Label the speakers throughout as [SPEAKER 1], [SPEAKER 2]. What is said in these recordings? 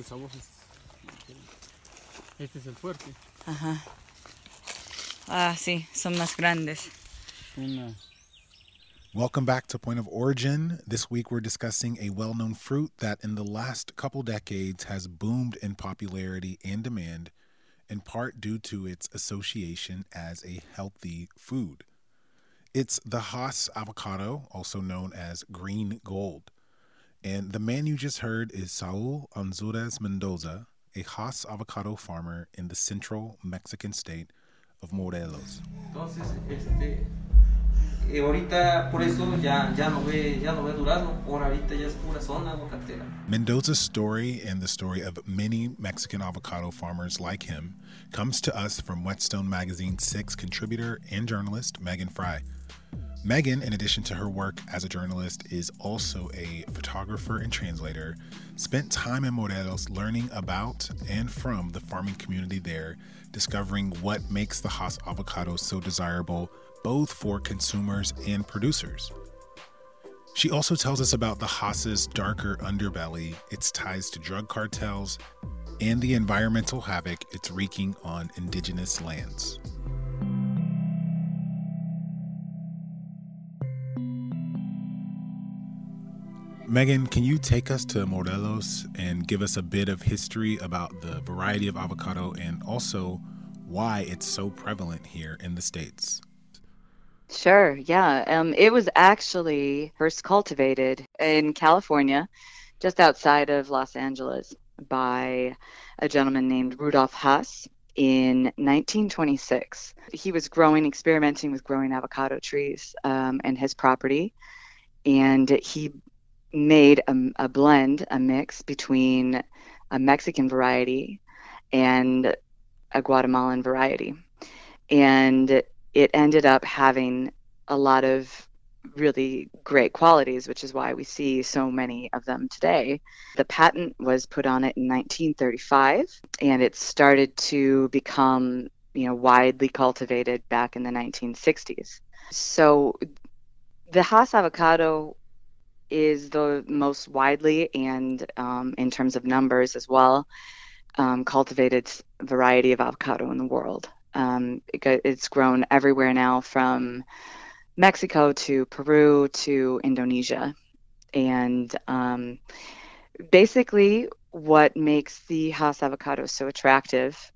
[SPEAKER 1] el sabor es. Este es el fuerte.
[SPEAKER 2] Ajá. Ah, sí, son más grandes.
[SPEAKER 1] Una.
[SPEAKER 3] Welcome back to Point of Origin. This week we're discussing a well known fruit that in the last couple decades has boomed in popularity and demand, in part due to its association as a healthy food. It's the Hass avocado, also known as green gold. And the man you just heard is Saul Anzures Mendoza, a Hass avocado farmer in the central Mexican state of Morelos.
[SPEAKER 4] Entonces, este, eh, ahorita por eso ya, ya no ve, ya no ve durazno, ahora ahorita ya es pura zona aguacatera.
[SPEAKER 3] Mendoza's story and the story of many Mexican avocado farmers like him comes to us from Whetstone Magazine's six contributor and journalist Megan Fry. Megan, in addition to her work as a journalist, is also a photographer and translator. Spent time in Morelos learning about and from the farming community there, discovering what makes the Haas avocado so desirable both for consumers and producers. She also tells us about the Hass's darker underbelly, its ties to drug cartels, and the environmental havoc it's wreaking on indigenous lands. Megan, can you take us to Morelos and give us a bit of history about the variety of avocado and also why it's so prevalent here in the States?
[SPEAKER 2] Sure, yeah. Um, it was actually first cultivated in California, just outside of Los Angeles, by a gentleman named Rudolf Hass in 1926. He was growing, experimenting with growing avocado trees um, his property, and he made a, a blend, a mix between a Mexican variety and a Guatemalan variety. And it ended up having a lot of really great qualities, which is why we see so many of them today. The patent was put on it in 1935, and it started to become, you know, widely cultivated back in the 1960s. So the Hass avocado is the most widely and um, in terms of numbers as well um, cultivated variety of avocado in the world. Um, it, it's grown everywhere now from Mexico to Peru to Indonesia. And um, basically, what makes the Hass avocado so attractive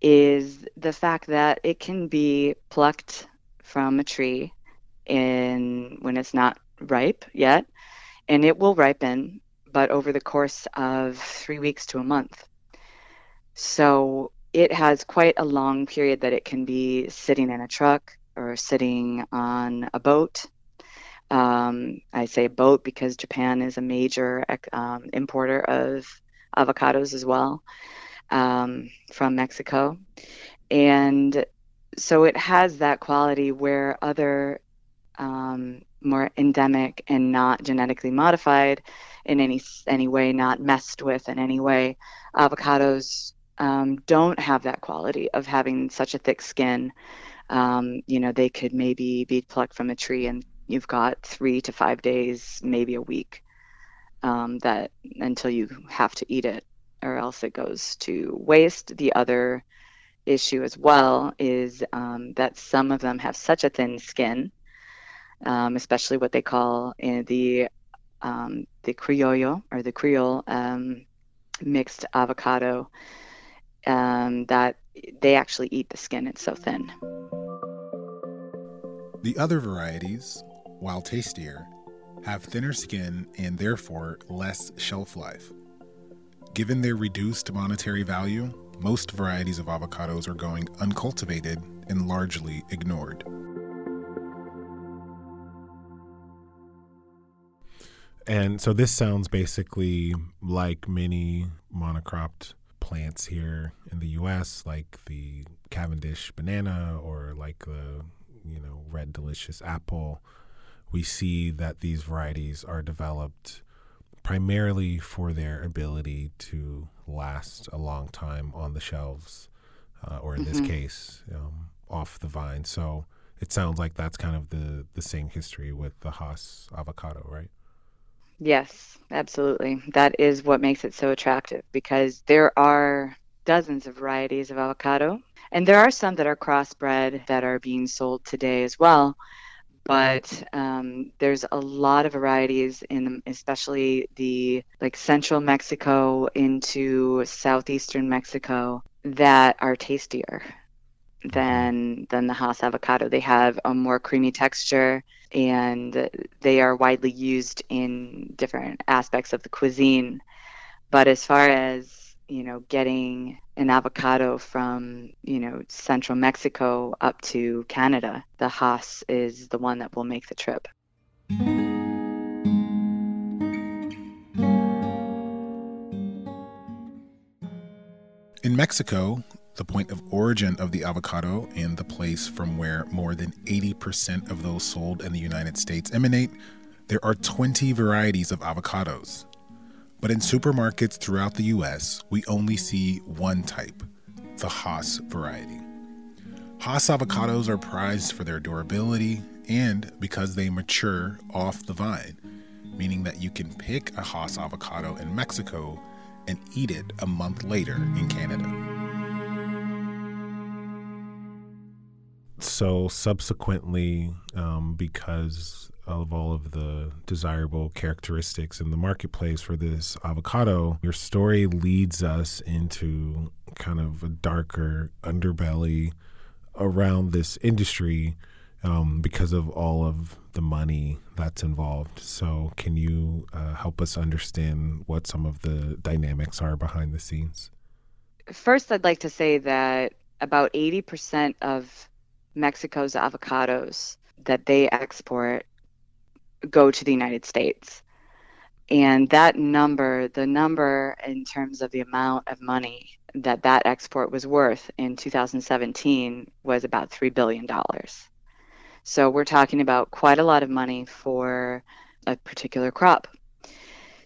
[SPEAKER 2] is the fact that it can be plucked from a tree in when it's not ripe yet, and it will ripen, but over the course of three weeks to a month. So it has quite a long period that it can be sitting in a truck or sitting on a boat. Um, I say boat because Japan is a major um, importer of avocados as well um, from Mexico. And so it has that quality where other um, more endemic and not genetically modified in any any way, not messed with in any way, avocados um, don't have that quality of having such a thick skin. Um, you know, they could maybe be plucked from a tree and you've got three to five days, maybe a week, um, that until you have to eat it, or else it goes to waste. The other issue as well is um, that some of them have such a thin skin, um, especially what they call in the um, the criollo or the Creole um, mixed avocado, um, that they actually eat the skin. It's so thin.
[SPEAKER 3] The other varieties, while tastier, have thinner skin and therefore less shelf life. Given their reduced monetary value, most varieties of avocados are going uncultivated and largely ignored. And so this sounds basically like many monocropped plants here in the US, like the Cavendish banana or like the, you know, red delicious apple. We see that these varieties are developed primarily for their ability to last a long time on the shelves, uh, or in mm-hmm. this case, um, off the vine. So it sounds like that's kind of the, the same history with the Hass avocado, right?
[SPEAKER 2] Yes, absolutely. That is what makes it so attractive because there are dozens of varieties of avocado, and there are some that are crossbred that are being sold today as well. But um, there's a lot of varieties in, especially the like central Mexico into southeastern Mexico that are tastier than than the Hass avocado. They have a more creamy texture and they are widely used in different aspects of the cuisine. But as far as, you know, getting an avocado from, you know, central Mexico up to Canada, the Hass is the one that will make the trip.
[SPEAKER 3] In Mexico, the point of origin of the avocado and the place from where more than 80% of those sold in the United States emanate, there are 20 varieties of avocados. But in supermarkets throughout the US, we only see one type, the Hass variety. Hass avocados are prized for their durability and because they mature off the vine, meaning that you can pick a Hass avocado in Mexico and eat it a month later in Canada. So subsequently, um, because of all of the desirable characteristics in the marketplace for this avocado, your story leads us into kind of a darker underbelly around this industry um, because of all of the money that's involved. So, can you uh, help us understand what some of the dynamics are behind the scenes?
[SPEAKER 2] First, I'd like to say that about 80% of Mexico's avocados that they export go to the United States. And that number, the number in terms of the amount of money that that export was worth in 2017 was about $3 billion. So we're talking about quite a lot of money for a particular crop.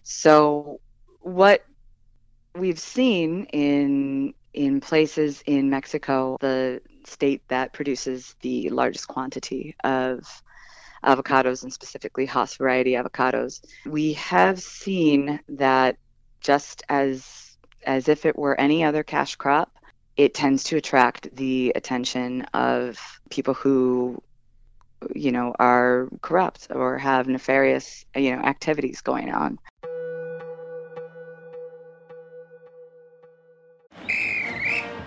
[SPEAKER 2] So what we've seen in in places in Mexico, the state that produces the largest quantity of avocados and specifically Hass variety avocados. We have seen that just as as if it were any other cash crop, it tends to attract the attention of people who you know are corrupt or have nefarious you know activities going on.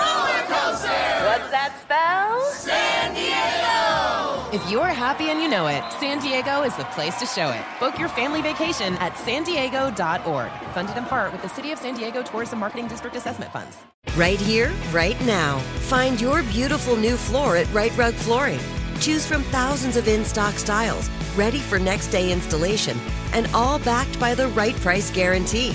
[SPEAKER 5] Roller coaster!
[SPEAKER 6] What's that spell?
[SPEAKER 5] San Diego!
[SPEAKER 7] If you're happy and you know it, San Diego is the place to show it. Book your family vacation at san diego.org. Funded in part with the City of San Diego Tourism Marketing District Assessment Funds.
[SPEAKER 8] Right here, right now. Find your beautiful new floor at Rite Rug Flooring. Choose from thousands of in stock styles, ready for next day installation, and all backed by the right price guarantee.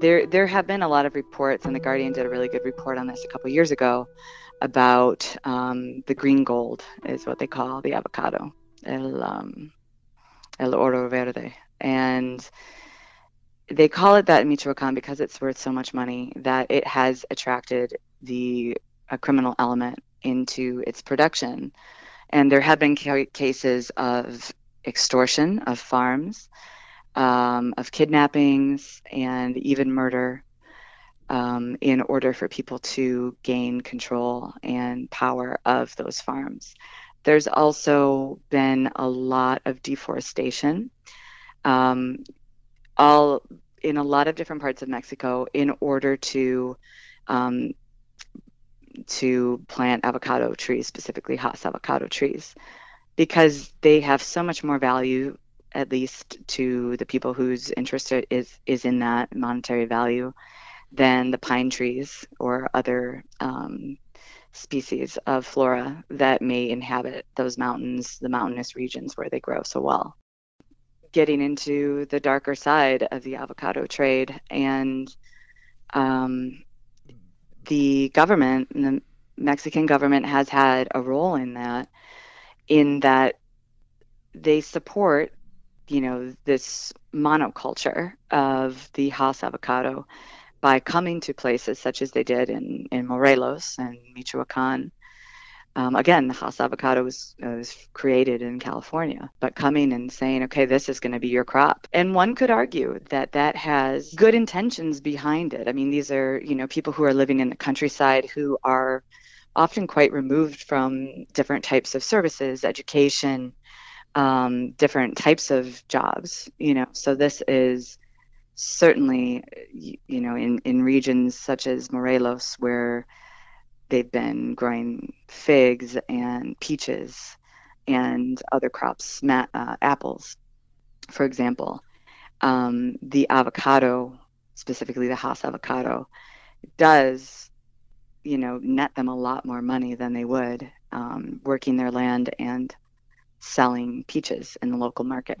[SPEAKER 2] There, there have been a lot of reports, and the Guardian did a really good report on this a couple years ago about um, the green gold, is what they call the avocado, el, um, el oro verde, and they call it that in Michoacan because it's worth so much money that it has attracted the criminal element into its production, and there have been ca- cases of extortion of farms um, of kidnappings and even murder um, in order for people to gain control and power of those farms. There's also been a lot of deforestation, um, all in a lot of different parts of Mexico, in order to um, to plant avocado trees, specifically Hass avocado trees, because they have so much more value at least to the people whose interest is is in that monetary value than the pine trees or other um, species of flora that may inhabit those mountains, the mountainous regions where they grow so well. Getting into the darker side of the avocado trade and um, the government, the Mexican government has had a role in that, in that they support you know this monoculture of the Hass avocado by coming to places such as they did in, in Morelos and Michoacan. Um, again, the Hass avocado was, uh, was created in California, but coming and saying, okay, this is going to be your crop. And one could argue that that has good intentions behind it. I mean, these are, you know, people who are living in the countryside who are often quite removed from different types of services, education, um, different types of jobs you know? So this is certainly you know in, in regions such as morelos where they've been growing figs and peaches and other crops ma- uh, apples for example. Um, the avocado specifically the Hass avocado does you know net them a lot more money than they would um, working their land and selling peaches in the local market.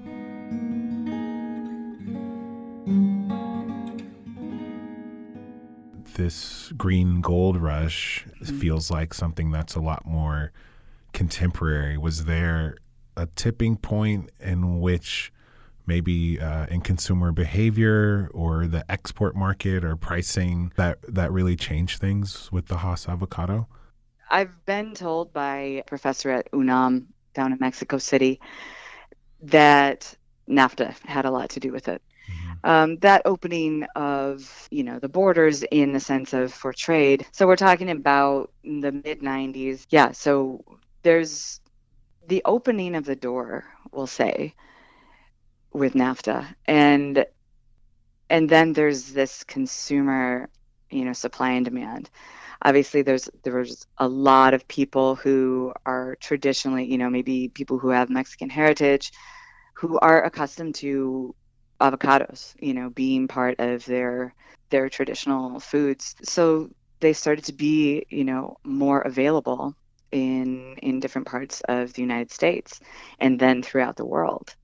[SPEAKER 3] This green gold rush mm-hmm. feels like something that's a lot more contemporary. Was there a tipping point in which maybe uh, in consumer behavior or the export market or pricing that that really changed things with the Hass avocado?
[SPEAKER 2] I've been told by a professor at UNAM down in Mexico City that NAFTA had a lot to do with it. Mm-hmm. Um, that opening of you know the borders in the sense of for trade. So we're talking about the mid 90s. Yeah. So there's the opening of the door. We'll say with NAFTA. And and then there's this consumer, you know, supply and demand. Obviously there's there's a lot of people who are traditionally, you know, maybe people who have Mexican heritage who are accustomed to avocados, you know, being part of their their traditional foods. So they started to be, you know, more available in in different parts of the United States and then throughout the world.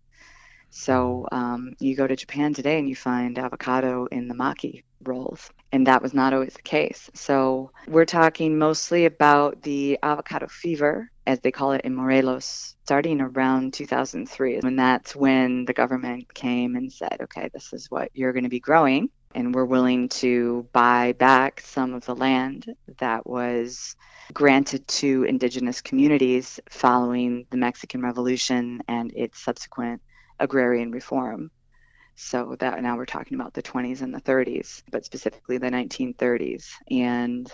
[SPEAKER 2] So um, you go to Japan today and you find avocado in the maki rolls, and that was not always the case. So we're talking mostly about the avocado fever, as they call it in Morelos, starting around 2003, And that's when the government came and said, okay, this is what you're going to be growing, and we're willing to buy back some of the land that was granted to indigenous communities following the Mexican Revolution and its subsequent agrarian reform. So that now we're talking about the 20s and the 30s, but specifically the 1930s. And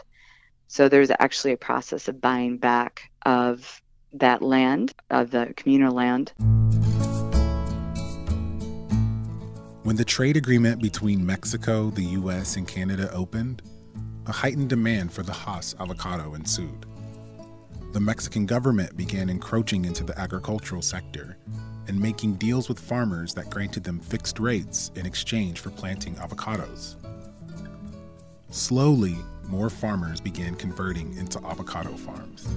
[SPEAKER 2] so there's actually a process of buying back of that land, of the communal land.
[SPEAKER 3] When the trade agreement between Mexico, the US, and Canada opened, a heightened demand for the Hass avocado ensued. The Mexican government began encroaching into the agricultural sector and making deals with farmers that granted them fixed rates in exchange for planting avocados. Slowly, more farmers began converting into avocado farms.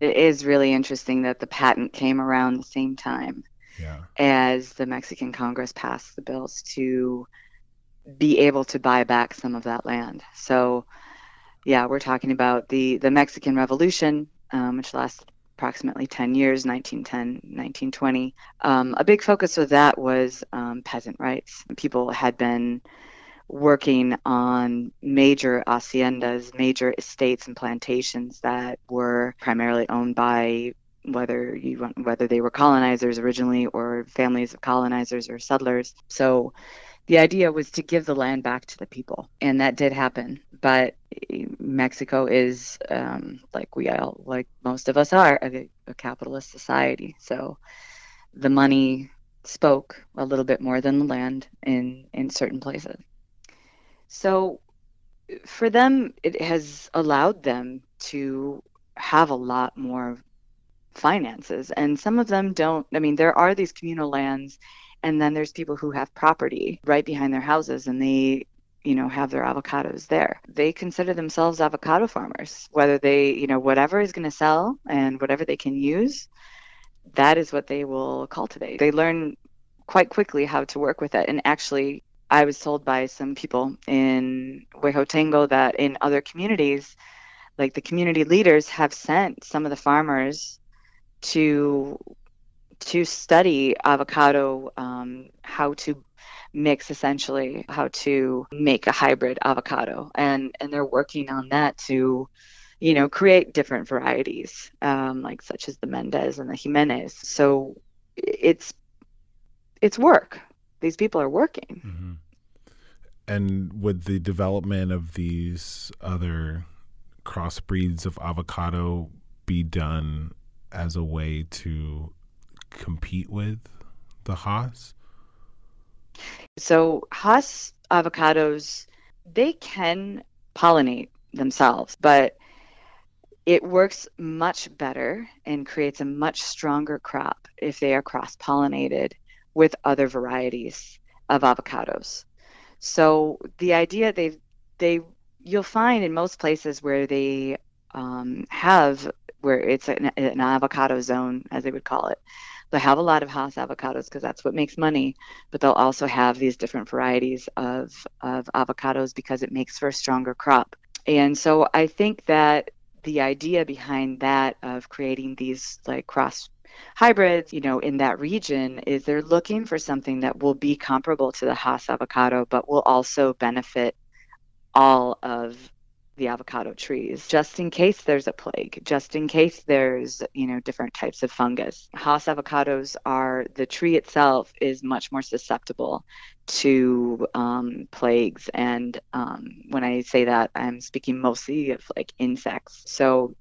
[SPEAKER 2] It is really interesting that the patent came around the same time
[SPEAKER 3] yeah.
[SPEAKER 2] as the Mexican Congress passed the bills to be able to buy back some of that land. So, yeah, we're talking about the the Mexican Revolution um, which lasted approximately 10 years 1910 1920 um, a big focus of that was um, peasant rights. People had been working on major haciendas major estates and plantations that were primarily owned by whether you whether they were colonizers originally or families of colonizers or settlers. So the idea was to give the land back to the people, and that did happen. But Mexico is, um, like we all, like most of us are, a, a capitalist society. So the money spoke a little bit more than the land in in certain places. So for them, it has allowed them to have a lot more finances, and some of them don't. I mean, there are these communal lands and then there's people who have property right behind their houses and they you know have their avocados there. They consider themselves avocado farmers. Whether they you know whatever is going to sell and whatever they can use that is what they will cultivate. They learn quite quickly how to work with it. And actually i was told by some people in Huejotengo that in other communities like the community leaders have sent some of the farmers to to study avocado, um, how to mix essentially, how to make a hybrid avocado, and and they're working on that to, you know, create different varieties, um, like such as the Mendez and the Jimenez. So it's it's work. These people are working.
[SPEAKER 9] Mm-hmm. And would the development of these other crossbreeds of avocado be done as a way to compete with the Hass?
[SPEAKER 2] So Hass avocados, they can pollinate themselves, but it works much better and creates a much stronger crop if they are cross pollinated with other varieties of avocados. So the idea they they you'll find in most places where they um, have where it's an, an avocado zone as they would call it They'll have a lot of Hass avocados because that's what makes money, but they'll also have these different varieties of, of avocados because it makes for a stronger crop. And so I think that the idea behind that of creating these like cross hybrids, you know, in that region is they're looking for something that will be comparable to the Hass avocado, but will also benefit all of the avocado trees just in case there's a plague just in case there's you know different types of fungus. Hass avocados are the tree itself is much more susceptible to um, plagues. And um, when i say that i'm speaking mostly of like insects. So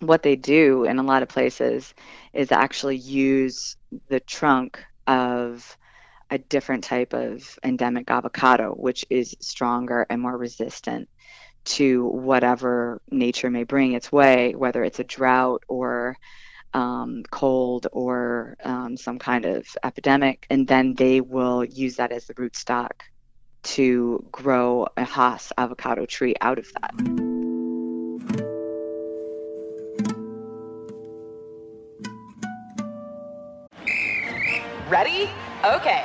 [SPEAKER 2] what they do in a lot of places is actually use the trunk of a different type of endemic avocado, which is stronger and more resistant to whatever nature may bring its way, whether it's a drought or um, cold or um, some kind of epidemic. And then they will use that as the rootstock to grow a Hass avocado tree out of that.
[SPEAKER 6] Ready? Okay.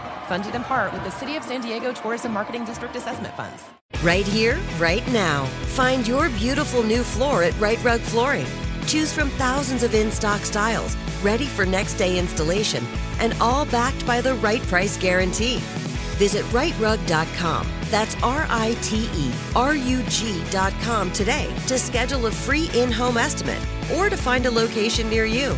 [SPEAKER 7] Funded in part with the City of San Diego Tourism Marketing District Assessment Funds.
[SPEAKER 8] Right here, right now. Find your beautiful new floor at Rite Rug Flooring. Choose from thousands of in stock styles, ready for next day installation, and all backed by the right price guarantee. Visit riterug.com. That's R I T E R U G.com today to schedule a free in home estimate or to find a location near you.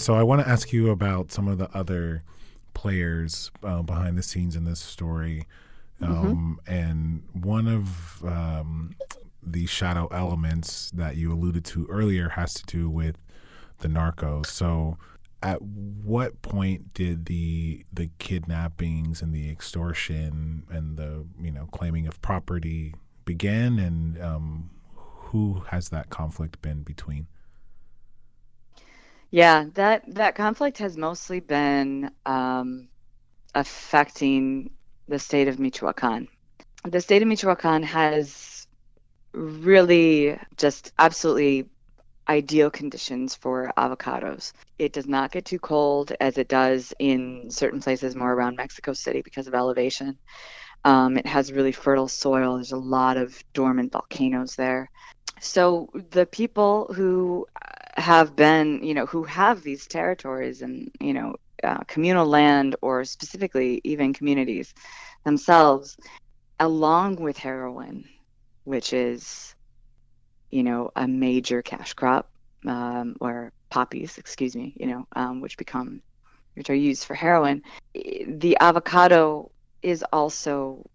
[SPEAKER 9] So I want to ask you about some of the other players uh, behind the scenes in this story. Um, And one of um, the shadow elements that you alluded to earlier has to do with the narcos. So at what point did the the kidnappings and the extortion and the you know claiming of property begin and um, who has that conflict been between?
[SPEAKER 2] Yeah, that that conflict has mostly been um, affecting the state of Michoacan. The state of Michoacan has really just absolutely ideal conditions for avocados. It does not get too cold as it does in certain places more around Mexico City because of elevation. Um, it has really fertile soil. There's a lot of dormant volcanoes there. So the people who have been, you know, who have these territories and, you know, uh, communal land or specifically even communities themselves, along with heroin, which is, you know, a major cash crop, um, or poppies, excuse me, you know, um, which become, which are used for heroin, the avocado is also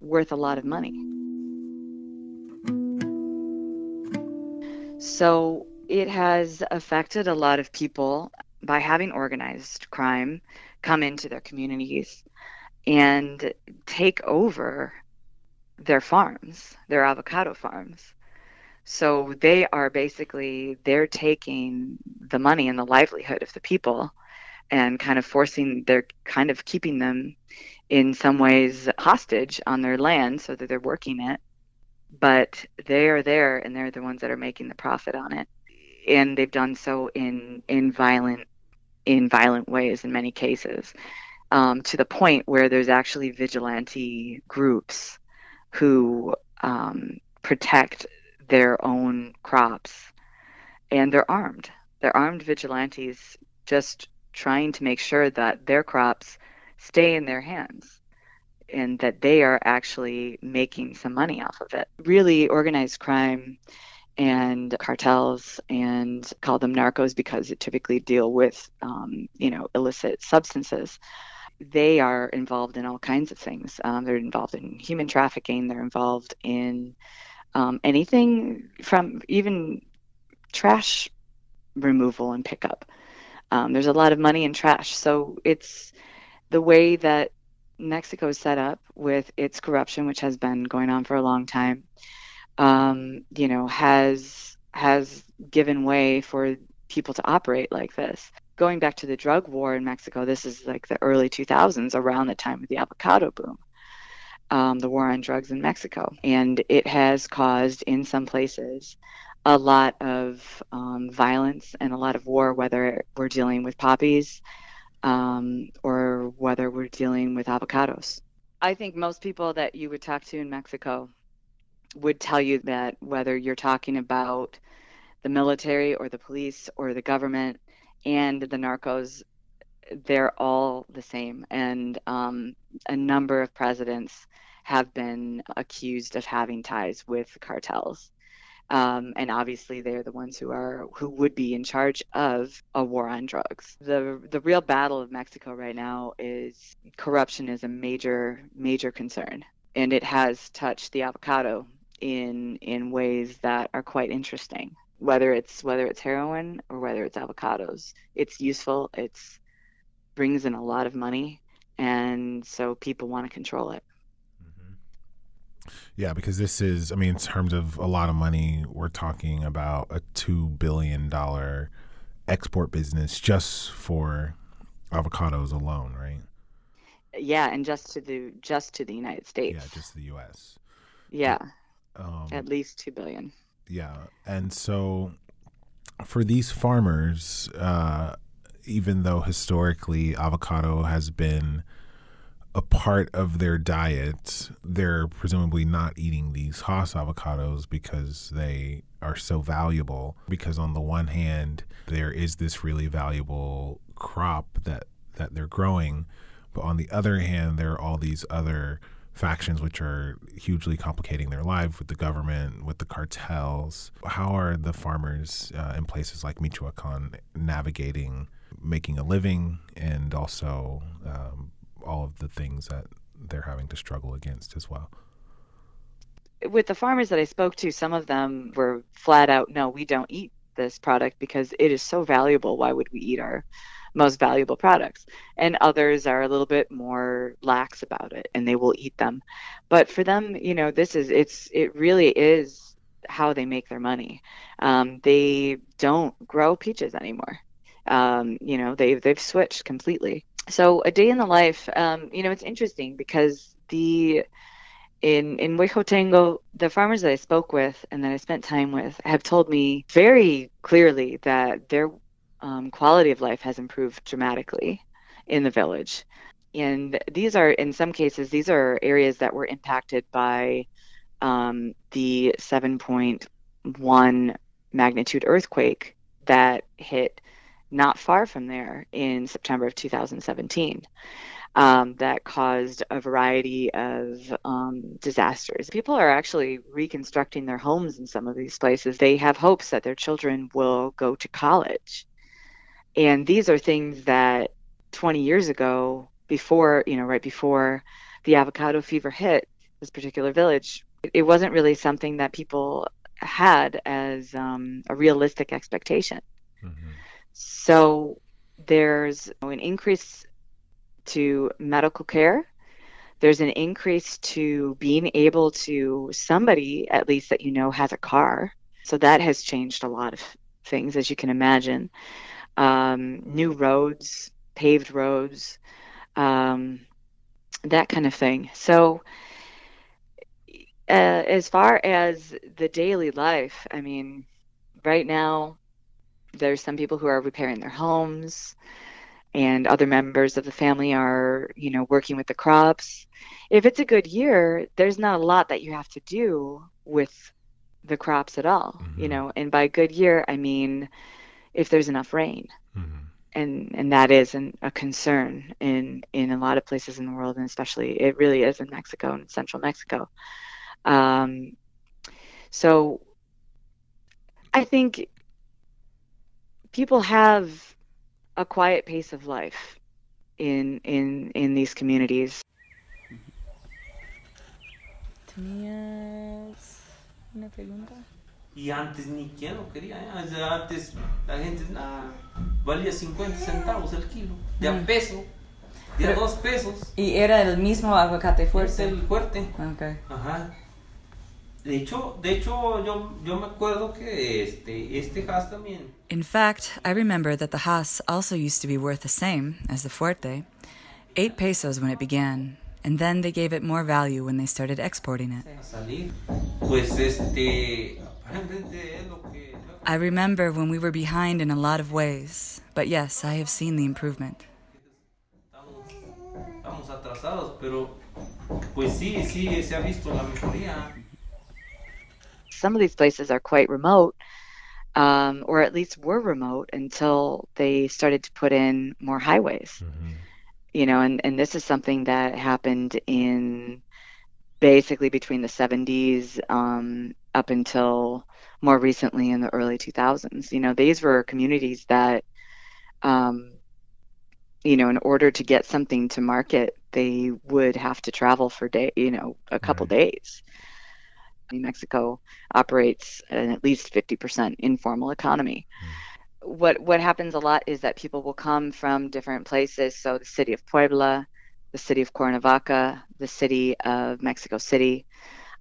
[SPEAKER 2] worth a lot of money. So it has affected a lot of people by having organized crime come into their communities and take over their farms, their avocado farms. So they are basically they're taking the money and the livelihood of the people and kind of forcing they're kind of keeping them in some ways hostage on their land so that they're working it but they are there and they're the ones that are making the profit on it. And they've done so in in violent in violent ways in many cases um, to the point where there's actually vigilante groups who um, protect their own crops. And they're armed. They're armed vigilantes just trying to make sure that their crops stay in their hands and that they are actually making some money off of it. Really organized crime and cartels and call them narcos because it typically deal with um, you know illicit substances. They are involved in all kinds of things. Um, they're involved in human trafficking. They're involved in um, anything from even trash removal and pickup. Um, there's a lot of money in trash. So it's the way that mexico is set up with its corruption which has been going on for a long time um, you know, has has given way for people to operate like this. Going back to the drug war in Mexico, this is like the early 2000s, around the time of the avocado boom, um, the war on drugs in Mexico, and it has caused in some places a lot of um, violence and a lot of war, whether we're dealing with poppies um, or whether we're dealing with avocados. I think most people that you would talk to in Mexico would tell you that whether you're talking about the military or the police or the government and the narcos, they're all the same. And um, a number of presidents have been accused of having ties with cartels. Um, and obviously they're the ones who are who would be in charge of a war on drugs. The the real battle of Mexico right now is corruption is a major major concern, and it has touched the avocado in in ways that are quite interesting. Whether it's whether it's heroin or whether it's avocados, it's useful. It's brings in a lot of money, and so people want to control it.
[SPEAKER 9] Yeah, because this is, I mean, in terms of a lot of money, we're talking about a $2 billion export business just for avocados alone, right?
[SPEAKER 2] Yeah, and just to the just to the United States.
[SPEAKER 9] Yeah, just the U.S.
[SPEAKER 2] Yeah.
[SPEAKER 9] Um,
[SPEAKER 2] At least two billion.
[SPEAKER 9] Yeah, and so for these farmers, uh, even though historically avocado has been a part of their diet, they're presumably not eating these Hass avocados because they are so valuable. Because on the one hand, there is this really valuable crop that that they're growing, but on the other hand, there are all these other factions which are hugely complicating their life with the government, with the cartels. How are the farmers uh, in places like Michoacan navigating making a living and also um, all of the things that they're having to struggle against as well?
[SPEAKER 2] With the farmers that I spoke to, some of them were flat out, no, we don't eat this product because it is so valuable. Why would we eat our most valuable products. And others are a little bit more lax about it and they will eat them. But for them, you know, this is it's it really is how they make their money. Um, they don't grow peaches anymore. Um, you know, they've they've switched completely. So a day in the life, um, you know, it's interesting because the in in Huejotengo, the farmers that I spoke with and that I spent time with have told me very clearly that their um, quality of life has improved dramatically in the village. And these are, in some cases, these are areas that were impacted by um, the 7.1 magnitude earthquake that hit not far from there in September of 2017. Um, that caused a variety of um, disasters. People are actually reconstructing their homes in some of these places. They have hopes that their children will go to college and these are things that 20 years ago before you know right before the avocado fever hit this particular village it wasn't really something that people had as um, a realistic expectation mm-hmm. So there's an increase to medical care. There's an increase to being able to somebody at least that you know has a car. So that has changed a lot of things as you can imagine. Um, new roads, paved roads, um, that kind of thing. So, uh, as far as the daily life, I mean, right now, there's some people who are repairing their homes, and other members of the family are, you know, working with the crops. If it's a good year, there's not a lot that you have to do with the crops at all, mm-hmm. you know. And by good year, I mean if there's enough rain. Mm-hmm. and and that is an, a concern in in a lot of places in the world, and especially it really is in Mexico and central Mexico. Um, so I think people have a quiet pace of life in in in these communities.
[SPEAKER 10] ¿Tenías una pregunta?
[SPEAKER 4] Y antes ni quien lo quería, ¿eh? antes la gente nada, valía 50 centavos el kilo, de a
[SPEAKER 10] Mm.
[SPEAKER 4] peso, de a dos pesos.
[SPEAKER 10] ¿Y era el mismo aguacate fuerte?
[SPEAKER 4] Es el fuerte.
[SPEAKER 10] Okay.
[SPEAKER 4] Ajá. De hecho, de hecho yo, yo me acuerdo que este, este Hass también.
[SPEAKER 11] In fact, I remember that the Hass also used to be worth the same as the Fuerte, eight pesos when it began, and then they gave it more value when they started exporting it.
[SPEAKER 4] Pues este, aparentemente es lo que
[SPEAKER 11] I remember when we were behind in a lot of ways, but yes, I have seen the improvement.
[SPEAKER 4] estamos atrasados, pero pues sí, sí, se ha visto la mejoría.
[SPEAKER 2] Some of these places are quite remote, um, or at least were remote until they started to put in more highways. You know, and, and this is something that happened in basically between the 70s um, up until more recently in the early 2000s. You know, these were communities that, um, you know, in order to get something to market, they would have to travel for day, you know, a couple days. New Mexico operates an at least 50% informal economy. What what happens a lot is that people will come from different places. So the city of Puebla, the city of Cuernavaca, the city of Mexico City,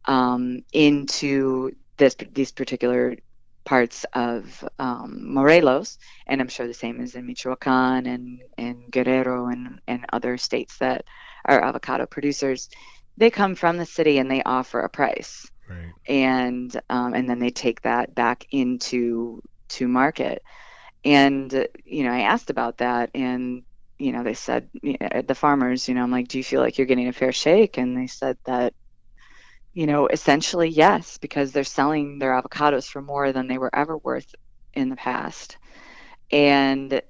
[SPEAKER 2] um, into this these particular parts of um, Morelos, and I'm sure the same is in Michoacan and, and Guerrero and, and other states that are avocado producers. They come from the city and they offer a price, and um, and then they take that back into to market. And you know, I asked about that, and you know, they said the farmers, you know, I'm like, do you feel like you're getting a fair shake? And they said that you know, essentially yes, because they're selling their avocados for more than they were ever worth in the past. And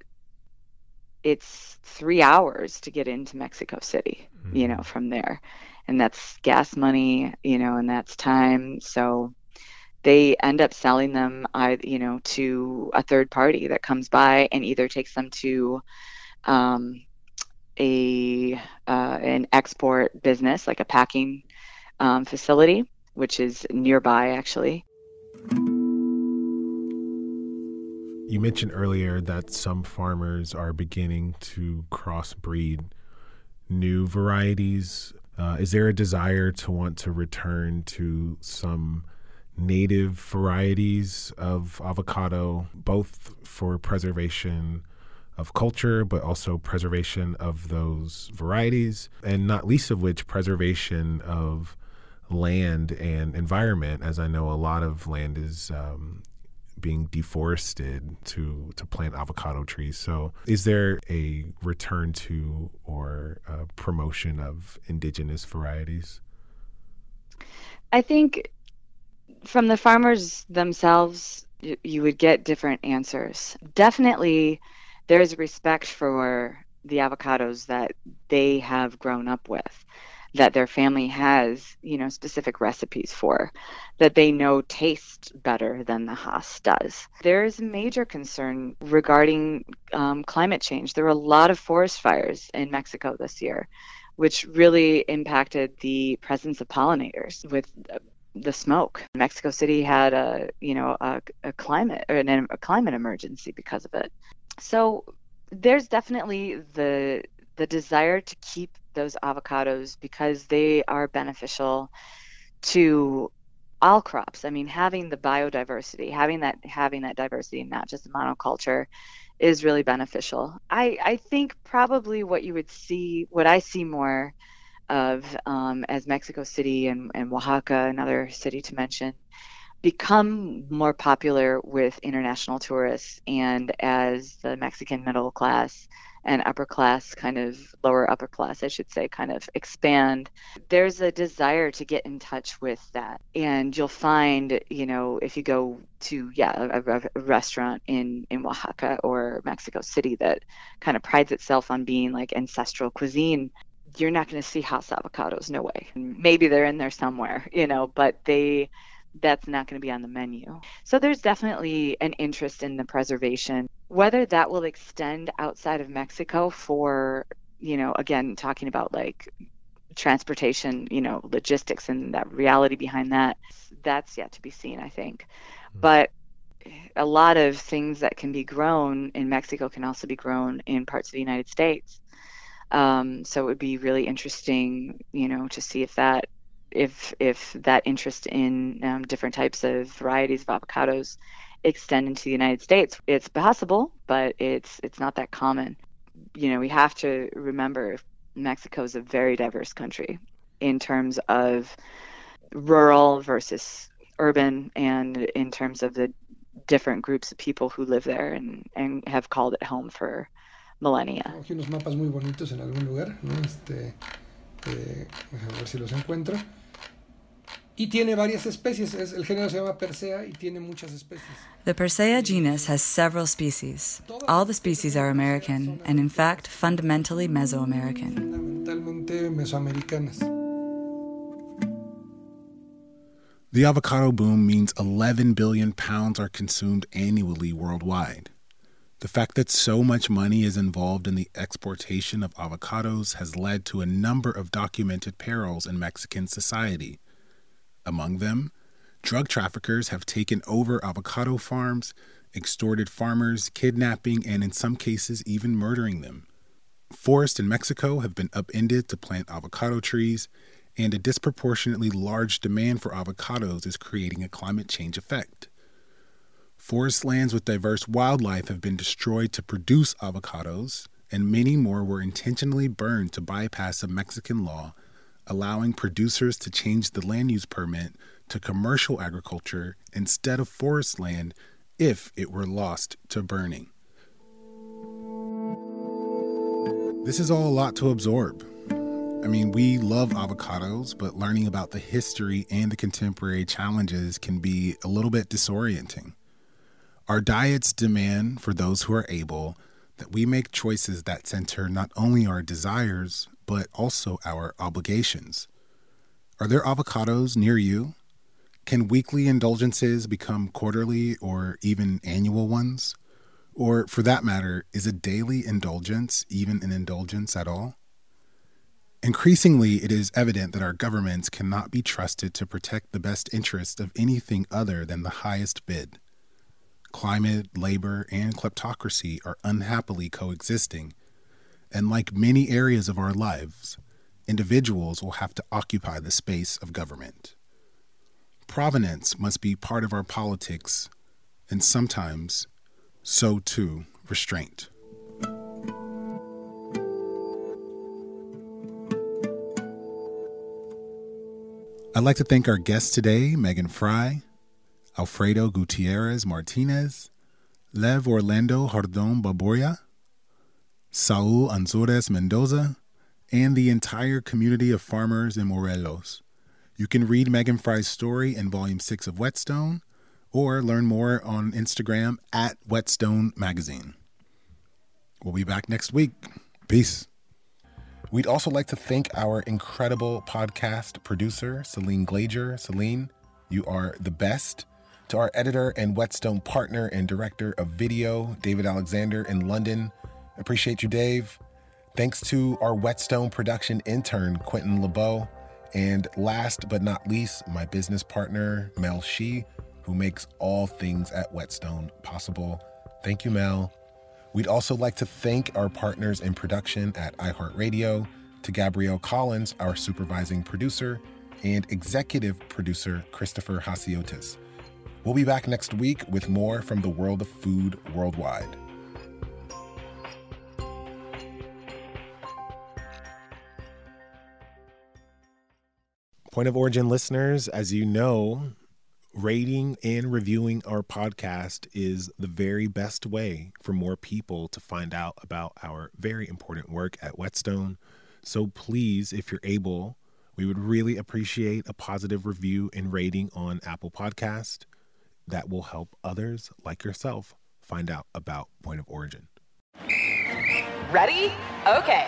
[SPEAKER 2] it's three hours to get into Mexico City, you know, from there. And that's gas money, you know, and that's time. So they end up selling them, you know, to a third party that comes by and either takes them to um, a uh, an export business, like a packing um, facility, which is nearby actually.
[SPEAKER 9] You mentioned earlier that some farmers are beginning to crossbreed new varieties. Uh, is there a desire to want to return to some native varieties of avocado, both for preservation of culture, but also preservation of those varieties, and not least of which, preservation of land and environment, as I know a lot of land is um, being deforested to to plant avocado trees. So, is there a return to or a promotion of indigenous varieties?
[SPEAKER 2] I think from the farmers themselves, you would get different answers. Definitely, there's respect for the avocados that they have grown up with, that their family has, you know, specific recipes for, that they know taste better than the Hass does. There is a major concern regarding um, climate change. There were a lot of forest fires in Mexico this year, which really impacted the presence of pollinators with uh, the smoke. Mexico City had a you know a, a climate or an, a climate emergency because of it. So there's definitely the the desire to keep those avocados because they are beneficial to all crops. I mean, having the biodiversity, having that having that diversity, not just a monoculture, is really beneficial. I I think probably what you would see, what I see more of um, as Mexico City and, and Oaxaca, another city to mention, become more popular with international tourists and as the Mexican middle class and upper class, kind of lower upper class, I should say, kind of expand. There's a desire to get in touch with that. And you'll find, you know, if you go to, yeah, a, a restaurant in, in Oaxaca or Mexico City that kind of prides itself on being like ancestral cuisine, you're not going to see Hass avocados, no way. Maybe they're in there somewhere, you know, but they that's not going to be on the menu. So there's definitely an interest in the preservation. Whether that will extend outside of Mexico for, you know, again, talking about like transportation, you know, logistics and that reality behind that, that's yet to be seen, I think. Mm-hmm. But a lot of things that can be grown in Mexico can also be grown in parts of the United States. Um, so it would be really interesting, you know, to see if that if if that interest in um, different types of varieties of avocados extend into the United States. It's possible, but it's it's not that common. You know, we have to remember Mexico is a very diverse country in terms of rural versus urban and in terms of the different groups of people who live there and, and have called it home for millennia.
[SPEAKER 12] Unos mapas muy bonitos en algún lugar, ¿no? Este, eh, a ver si los encuentro. Y tiene varias especies. Es, el género se llama Persea y tiene muchas especies.
[SPEAKER 11] The Persea genus has several species. All the species are American and, in fact, fundamentally Mesoamerican.
[SPEAKER 12] Fundamentalmente mesoamericanas.
[SPEAKER 3] The avocado boom means 11 billion pounds are consumed annually worldwide. The fact that so much money is involved in the exportation of avocados has led to a number of documented perils in Mexican society. Among them, drug traffickers have taken over avocado farms, extorted farmers, kidnapping, and in some cases, even murdering them. Forests in Mexico have been upended to plant avocado trees, and a disproportionately large demand for avocados is creating a climate change effect. Forest lands with diverse wildlife have been destroyed to produce avocados, and many more were intentionally burned to bypass a Mexican law allowing producers to change the land use permit to commercial agriculture instead of forest land if it were lost to burning. This is all a lot to absorb. I mean, we love avocados, but learning about the history and the contemporary challenges can be a little bit disorienting. Our diets demand, for those who are able, that we make choices that center not only our desires, but also our obligations. Are there avocados near you? Can weekly indulgences become quarterly or even annual ones? Or, for that matter, is a daily indulgence even an indulgence at all? Increasingly, it is evident that our governments cannot be trusted to protect the best interests of anything other than the highest bid. Climate, labor, and kleptocracy are unhappily coexisting and like many areas of our lives, individuals will have to occupy the space of government. Provenance must be part of our politics, and sometimes, so too, restraint. I'd like to thank our guest today, Megan Fry, Alfredo Gutierrez Martinez, Lev Orlando Hardon Baboya, Saul Anzores Mendoza, and the entire community of farmers in Morelos. You can read Megan Fry's story in Volume 6 of Whetstone or learn more on Instagram at Whetstone Magazine. We'll be back next week. Peace. We'd also like to thank our incredible podcast producer, Celine Glager. Celine, you are the best. To our editor and Whetstone partner and director of video, David Alexander in London, Appreciate you, Dave. Thanks to our Whetstone production intern, Quentin LeBeau. And last but not least, my business partner, Mel Shee, who makes all things at Whetstone possible. Thank you, Mel. We'd also like to thank our partners in production at iHeartRadio, to Gabrielle Collins, our supervising producer, and executive producer, Christopher Hasiotis. We'll be back next week with more from the world of food worldwide. Point of Origin listeners, as you know,
[SPEAKER 9] rating and reviewing our podcast is the very best way for more people to find out about our very important work at Whetstone. So please, if you're able, we would really appreciate a positive review and rating on Apple Podcast. That will help others like yourself find out about Point of Origin.
[SPEAKER 6] Ready? Okay.